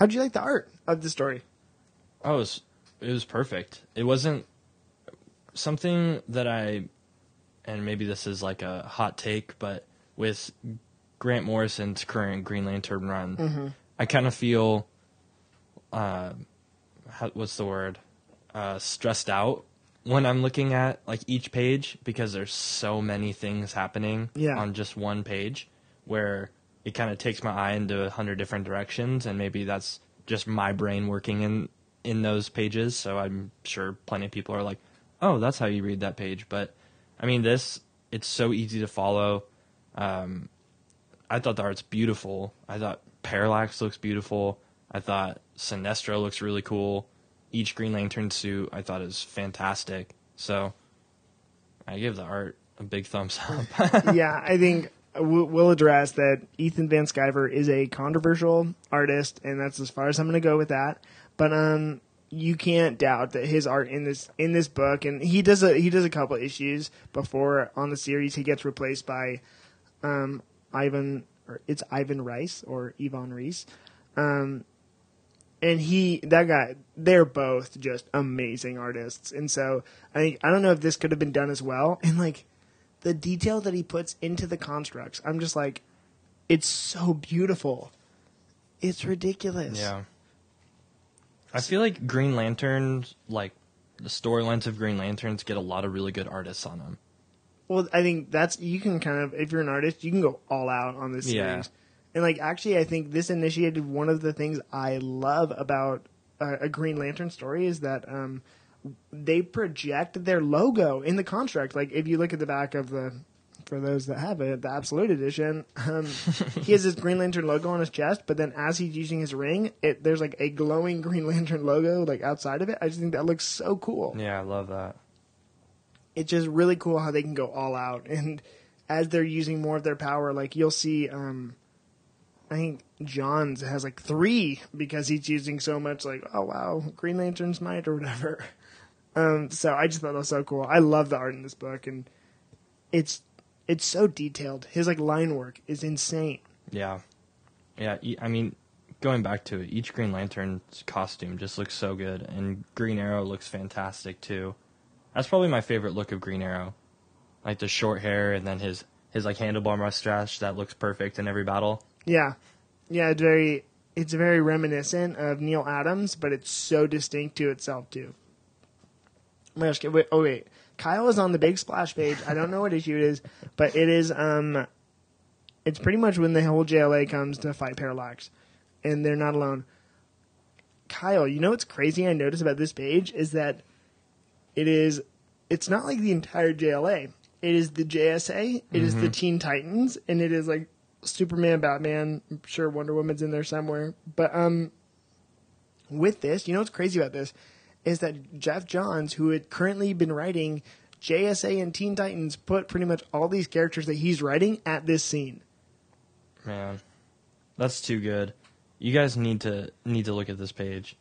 How'd you like the art of the story? Oh, it was it was perfect. It wasn't something that I and maybe this is like a hot take, but with Grant Morrison's current Green Lantern run, I kind of feel uh, how, what's the word? Uh, stressed out when I'm looking at like each page because there's so many things happening Yeah. on just one page where it kind of takes my eye into a hundred different directions and maybe that's just my brain working in in those pages, so I'm sure plenty of people are like, "Oh, that's how you read that page." But I mean, this it's so easy to follow. Um, I thought the art's beautiful. I thought Parallax looks beautiful. I thought Sinestro looks really cool. Each Green Lantern suit I thought is fantastic. So I give the art a big thumbs up. yeah, I think we'll address that Ethan Van Sciver is a controversial artist, and that's as far as I'm going to go with that. But um, you can't doubt that his art in this in this book, and he does a he does a couple issues before on the series he gets replaced by um, Ivan. Or it's Ivan Rice or Yvonne Reese. Um, and he that guy they're both just amazing artists and so i i don't know if this could have been done as well and like the detail that he puts into the constructs i'm just like it's so beautiful it's ridiculous yeah. I feel like Green Lanterns, like the storylines of Green Lanterns, get a lot of really good artists on them. well i think that's you can kind of if you're an artist you can go all out on this Yeah. series and like actually i think this initiated one of the things i love about a, a green lantern story is that um they project their logo in the construct. Like if you look at the back of the, for those that have it, the Absolute Edition, um, he has his Green Lantern logo on his chest. But then as he's using his ring, it there's like a glowing Green Lantern logo like outside of it. I just think that looks so cool. Yeah, I love that. It's just really cool how they can go all out. And as they're using more of their power, like you'll see, um, I think John's has like three because he's using so much. Like oh wow, Green Lantern's might or whatever. Um, so I just thought that was so cool. I love the art in this book, and it's it's so detailed. His like line work is insane. Yeah, yeah. I mean, going back to it, each Green Lantern's costume just looks so good, and Green Arrow looks fantastic too. That's probably my favorite look of Green Arrow, like the short hair and then his his like handlebar mustache that looks perfect in every battle. Yeah, yeah. It's very it's very reminiscent of Neal Adams, but it's so distinct to itself too. Oh wait, oh wait, Kyle is on the big splash page. I don't know what issue it is, but it is um, it's pretty much when the whole JLA comes to fight Parallax, and they're not alone. Kyle, you know what's crazy? I noticed about this page is that it is it's not like the entire JLA. It is the JSA. It is the Teen Titans, and it is like Superman, Batman. I'm sure Wonder Woman's in there somewhere. But um, with this, you know what's crazy about this is that Geoff Johns, who had currently been writing JSA and Teen Titans, put pretty much all these characters that he's writing at this scene. Man, that's too good. You guys need to need to look at this page.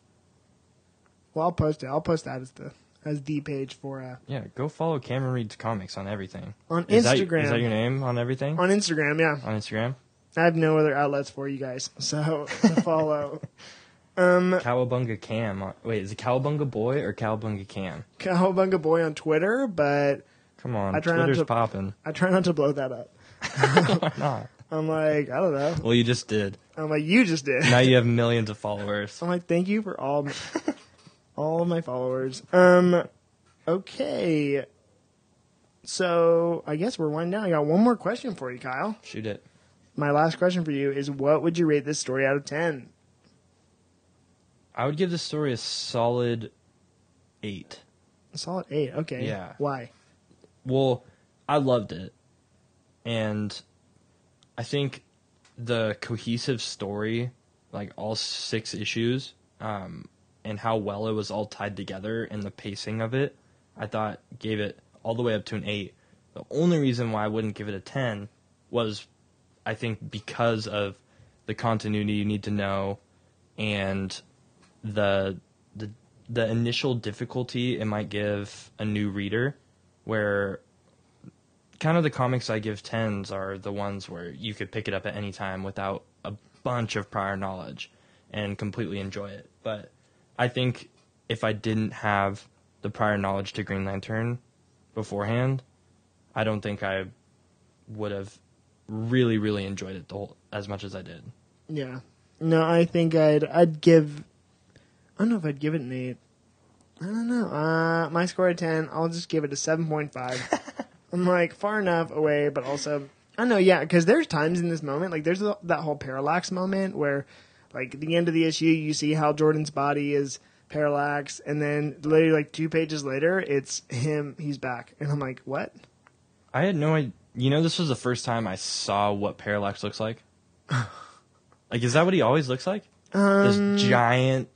Well, I'll post it. I'll post that as the as the page for uh, Yeah, go follow Cameron Reed's comics on everything. on Is that, Instagram. is that your name on everything? on Instagram, yeah. on Instagram? I have no other outlets for you guys, so to follow. um, Cowabunga Cam. Wait, is it Cowabunga Boy or Cowabunga Cam? Cowabunga Boy on Twitter, but Come on, I try not Twitter's to- popping. I try not to blow that up. Why not? I'm like, I don't know. Well, you just did. I'm like, you just did. Now you have millions of followers. I'm like, thank you for all, all of my followers. Um, okay. So I guess we're winding down. I got one more question for you, Kyle. Shoot it. My last question for you is, what would you rate this story out of ten? I would give this story a solid eight. A solid eight. Okay. Yeah. Why? Well, I loved it. And I think the cohesive story, like all six issues, um, and how well it was all tied together and the pacing of it, I thought gave it all the way up to an eight. The only reason why I wouldn't give it a 10 was, I think, because of the continuity you need to know and the the the initial difficulty it might give a new reader where kind of the comics I give tens are the ones where you could pick it up at any time without a bunch of prior knowledge and completely enjoy it. But I think if I didn't have the prior knowledge to Green Lantern beforehand, I don't think I would have really, really enjoyed it whole, as much as I did. Yeah. No, I think I'd I'd give. I don't know if I'd give it an eight. I don't know. Uh, my score of ten, I'll just give it a seven point five. I'm like far enough away, but also I don't know. Yeah, because there's times in this moment, like there's that whole parallax moment where, like at the end of the issue, you see Hal Jordan's body is Parallax, and then literally like two pages later, it's him. He's back, and I'm like, what? I had no idea. You know, this was the first time I saw what Parallax looks like. like, is that what he always looks like? Um, this giant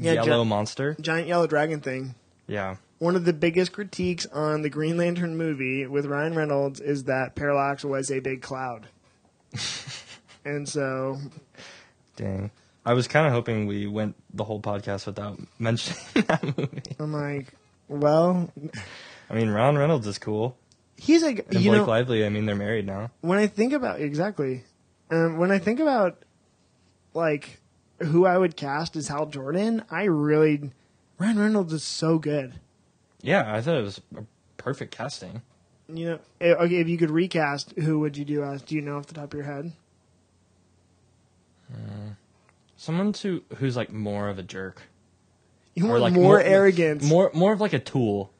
yeah, yellow gi- monster. giant yellow dragon thing. Yeah. One of the biggest critiques on the Green Lantern movie with Ryan Reynolds is that Parallax was a big cloud. and so, Dang. I was kind of hoping we went the whole podcast without mentioning that movie. I'm like, well, I mean, Ryan Reynolds is cool, he's like, and you Blake know, Lively. I mean, they're married now. when I think about exactly, um, when I think about like who I would cast as Hal Jordan, I really Ryan Reynolds is so good. Yeah, I thought it was a perfect casting. You know, eh, okay, if you could recast, who would you do as? Do you know off the top of your head? Someone to who's like more of a jerk, You or want like more, arrogance. more more of like a tool.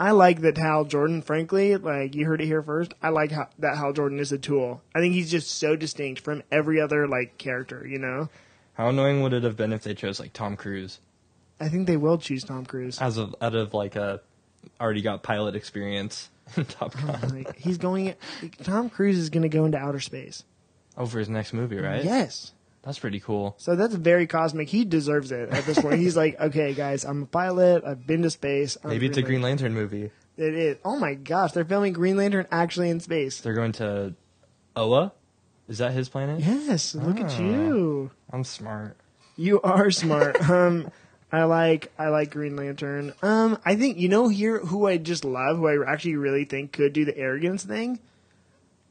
I like that Hal Jordan. Frankly, like you heard it here first. I like how, that Hal Jordan is a tool. I think he's just so distinct from every other like character. You know, How annoying would it have been if they chose like Tom Cruise I think they will choose Tom Cruise. as of out of like a already got pilot experience in Top Gun oh, like he's going. Tom Cruise is going to go into outer space. Oh, over his next movie, right? Yes. that's pretty cool. So that's very cosmic. He deserves it at this point. He's like, okay, guys, I'm a pilot. I've been to space. I'm Maybe it's a Green Lantern movie. It is. Oh my gosh, they're filming Green Lantern actually in space. They're going to Oa. Is that his planet? Yes, look at Ah. you. I'm smart. You are smart. um, I like I like Green Lantern. Um, I think you know here who I just love, who I actually really think could do the arrogance thing.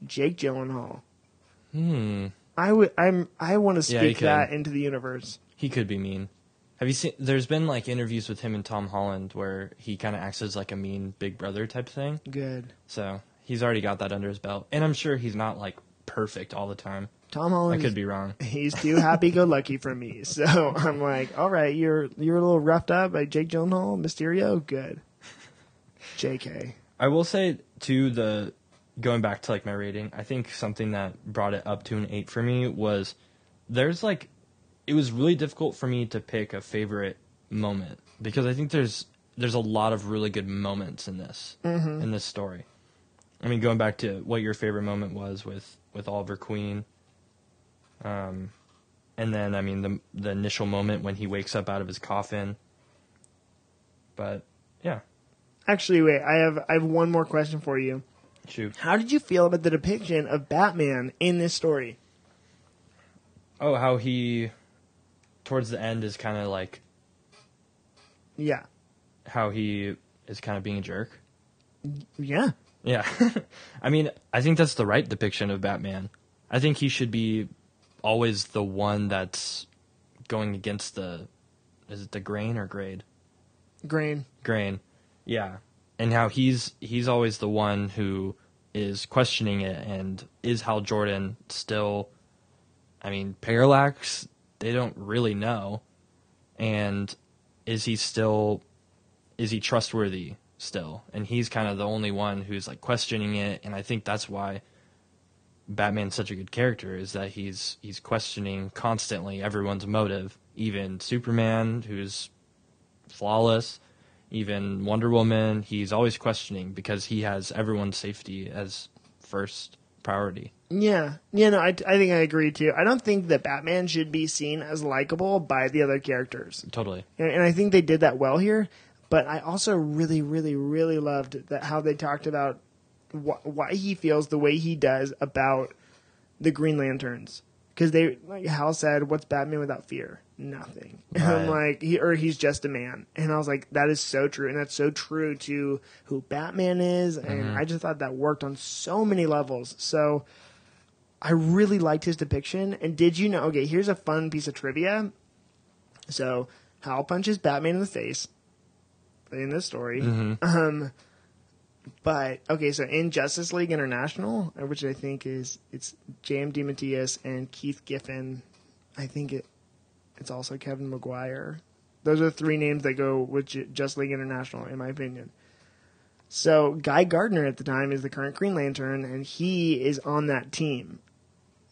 Jake Gyllenhaal. Hmm. I would. I'm. I want to Yeah, he speak could. that into the universe. He could be mean. Have you seen? There's been like interviews with him and Tom Holland where he kind of acts as like a mean big brother type thing. Good. So he's already got that under his belt, and I'm sure he's not like perfect all the time. Tom Holland. I could be wrong. He's too happy-go-lucky for me. So I'm like, all right, you're you're a little roughed up by Jake Gyllenhaal, Mysterio. Good. J.K. I will say to the going back to like my rating, I think something that brought it up to an eight for me was there's like it was really difficult for me to pick a favorite moment because I think there's there's a lot of really good moments in this mm-hmm. in this story. I mean, going back to what your favorite moment was with with Oliver Queen, um, and then I mean the the initial moment when he wakes up out of his coffin. But yeah, Actually, wait. I have I have one more question for you. shoot. How did you feel about the depiction of Batman in this story? Oh, how he towards the end is kind of like Yeah. how he is kind of being a jerk. Yeah. Yeah. I mean, I think that's the right depiction of Batman. I think he should be always the one that's going against the is it the grain or grade? Grain. Grain. Yeah. And how he's he's always the one who is questioning it and is Hal Jordan still I mean, Parallax, they don't really know. And is he still is he trustworthy still? And he's kind of the only one who's like questioning it and I think that's why Batman's such a good character is that he's he's questioning constantly everyone's motive, even Superman who's flawless, even Wonder Woman, he's always questioning because he has everyone's safety as first priority. Yeah. Yeah, no, I, I think I agree too. I don't think that Batman should be seen as likable by the other characters. Totally. And, and I think they did that well here. But I also really, really, really loved that how they talked about wh- why he feels the way he does about the Green Lanterns. Because they, like Hal said, "What's Batman without fear? Nothing." And I'm like, he or he's just a man. And I was like, that is so true, and that's so true to who Batman is. And mm-hmm. I just thought that worked on so many levels. So I really liked his depiction. And did you know? Okay, here's a fun piece of trivia. So Hal punches Batman in the face in this story. Um, but okay, so in Justice League International, uh, which I think is it's J.M. DeMatteis and Keith Giffen. I think it it's also Kevin Maguire. Those are the three names that go with Ju- Justice League International, in my opinion. So Guy Gardner at the time is the current Green Lantern, and he is on that team.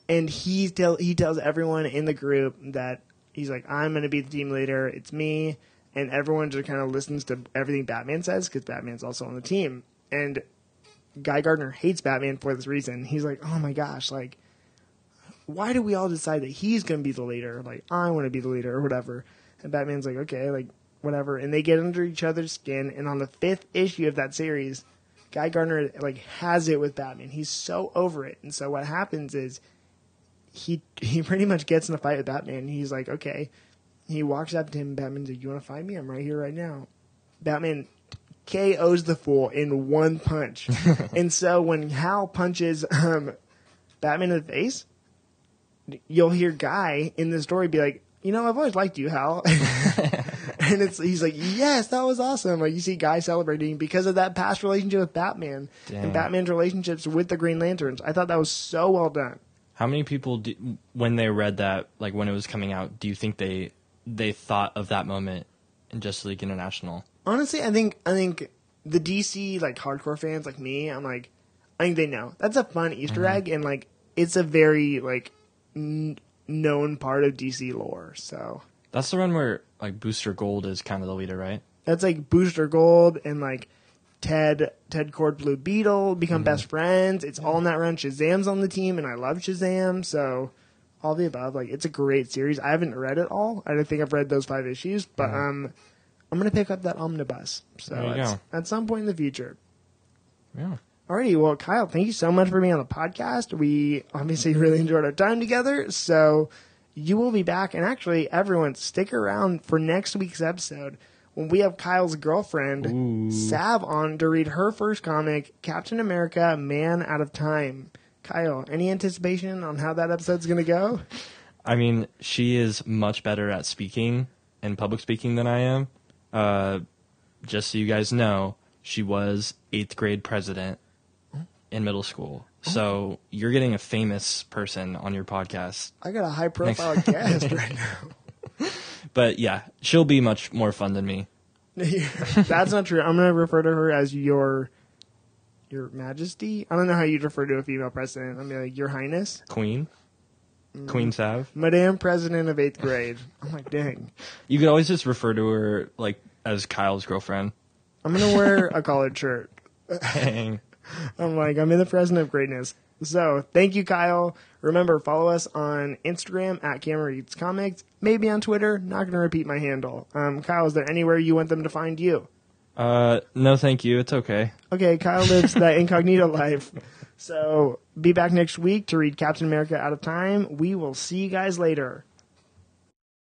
And he tell he tells everyone in the group that he's like, I'm going to be the team leader. It's me. And everyone just kind of listens to everything Batman says because Batman's also on the team. And Guy Gardner hates Batman for this reason. He's like, oh my gosh, like, why do we all decide that he's going to be the leader? Like, I want to be the leader or whatever. And Batman's like, okay, like, whatever. And they get under each other's skin. And on the fifth issue of that series, Guy Gardner like has it with Batman. He's so over it. And so what happens is he he pretty much gets in a fight with Batman. He's like, okay. He walks up to him. Batman's like, "You want to fight me? I'm right here, right now." Batman KO's the fool in one punch. and so when Hal punches um, Batman in the face, you'll hear Guy in the story be like, "You know, I've always liked you, Hal." and it's he's like, "Yes, that was awesome." Like you see Guy celebrating because of that past relationship with Batman and Batman's relationships with the Green Lanterns. I thought that was so well done. How many people, do, when they read that, like when it was coming out, do you think they they thought of that moment in Justice League International? Honestly, I think I think the DC like hardcore fans like me, I'm like, I think they know that's a fun Easter mm-hmm. egg, and like it's a very like n- known part of DC lore. So That's the one where like Booster Gold is kind of the leader, right? that's like Booster Gold and like Ted Ted Kord Blue Beetle become mm-hmm. best friends. It's all mm-hmm. in that run. Shazam's on the team, and I love Shazam. So all the above, like it's a great series. I haven't read it all. I don't think I've read those five issues, but um, I'm gonna pick up that omnibus. So at, at some point in the future. Yeah. Alrighty, well, Kyle, thank you so much for being on the podcast. We obviously really enjoyed our time together, so you will be back. And actually, everyone, stick around for next week's episode when we have Kyle's girlfriend, Sav, on to read her first comic, Captain America: Man Out of Time. Kyle, any anticipation on how that episode's going to go? I mean, she is much better at speaking and public speaking than I am. Uh, just so you guys know, she was eighth grade president in middle school. So you're getting a famous person on your podcast. I got a high profile guest right now. But yeah, she'll be much more fun than me. That's not true. I'm going to refer to her as your your Majesty. I don't know how you'd refer to a female president. I mean, like Your Highness, Queen, Queen Sav. Madame President of eighth grade. I'm like, dang. You could always just refer to her like as Kyle's girlfriend. I'm gonna wear a collared shirt. Dang. I'm like, I'm in the president of greatness. So thank you, Kyle. Remember, follow us on Instagram at Cameron Reads Comics. Maybe on Twitter. Not gonna repeat my handle. Um, Kyle, is there anywhere you want them to find you? Uh, no, thank you. It's okay. Okay, Kyle lives that incognito life. So be back next week to read Captain America Out of Time. We will see you guys later.